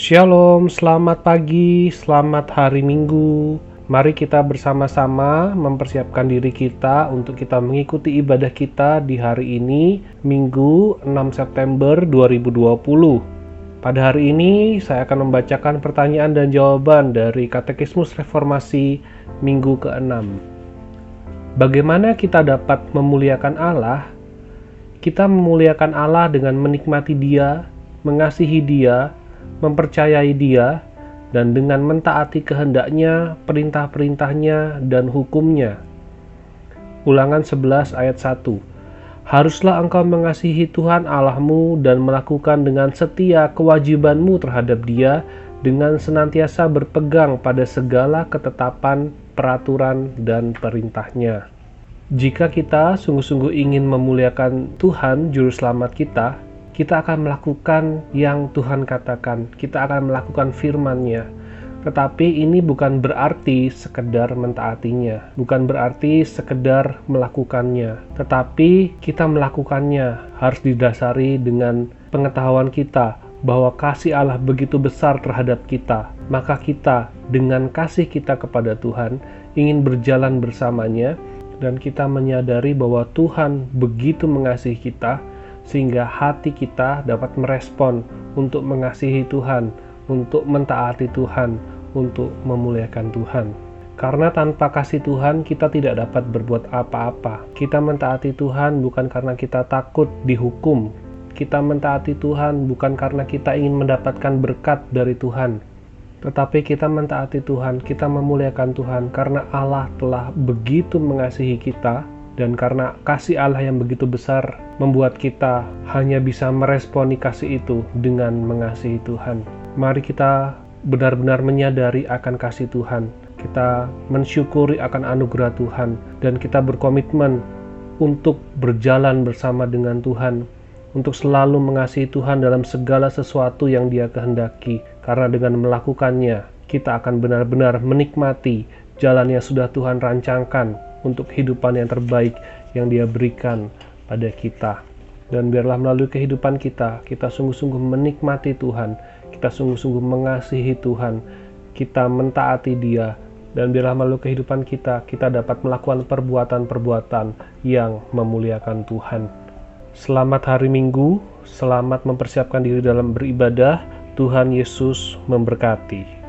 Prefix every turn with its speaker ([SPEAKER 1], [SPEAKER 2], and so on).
[SPEAKER 1] Shalom, selamat pagi, selamat hari Minggu. Mari kita bersama-sama mempersiapkan diri kita untuk kita mengikuti ibadah kita di hari ini, Minggu 6 September 2020. Pada hari ini saya akan membacakan pertanyaan dan jawaban dari Katekismus Reformasi Minggu ke-6. Bagaimana kita dapat memuliakan Allah? Kita memuliakan Allah dengan menikmati Dia, mengasihi Dia, mempercayai Dia, dan dengan mentaati kehendaknya, perintah-perintahnya, dan hukumnya. Ulangan 11 ayat 1 Haruslah engkau mengasihi Tuhan Allahmu dan melakukan dengan setia kewajibanmu terhadap dia dengan senantiasa berpegang pada segala ketetapan, peraturan, dan perintahnya. Jika kita sungguh-sungguh ingin memuliakan Tuhan, Juru Selamat kita, kita akan melakukan yang Tuhan katakan, kita akan melakukan firman-Nya. Tetapi ini bukan berarti sekedar mentaatinya, bukan berarti sekedar melakukannya, tetapi kita melakukannya harus didasari dengan pengetahuan kita bahwa kasih Allah begitu besar terhadap kita. Maka kita dengan kasih kita kepada Tuhan ingin berjalan bersamanya dan kita menyadari bahwa Tuhan begitu mengasihi kita sehingga hati kita dapat merespon untuk mengasihi Tuhan, untuk mentaati Tuhan, untuk memuliakan Tuhan. Karena tanpa kasih Tuhan, kita tidak dapat berbuat apa-apa. Kita mentaati Tuhan bukan karena kita takut dihukum. Kita mentaati Tuhan bukan karena kita ingin mendapatkan berkat dari Tuhan, tetapi kita mentaati Tuhan, kita memuliakan Tuhan karena Allah telah begitu mengasihi kita dan karena kasih Allah yang begitu besar membuat kita hanya bisa meresponi kasih itu dengan mengasihi Tuhan. Mari kita benar-benar menyadari akan kasih Tuhan. Kita mensyukuri akan anugerah Tuhan dan kita berkomitmen untuk berjalan bersama dengan Tuhan, untuk selalu mengasihi Tuhan dalam segala sesuatu yang Dia kehendaki. Karena dengan melakukannya, kita akan benar-benar menikmati jalan yang sudah Tuhan rancangkan untuk kehidupan yang terbaik yang Dia berikan pada kita. Dan biarlah melalui kehidupan kita, kita sungguh-sungguh menikmati Tuhan, kita sungguh-sungguh mengasihi Tuhan, kita mentaati Dia, dan biarlah melalui kehidupan kita, kita dapat melakukan perbuatan-perbuatan yang memuliakan Tuhan. Selamat hari Minggu, selamat mempersiapkan diri dalam beribadah. Tuhan Yesus memberkati.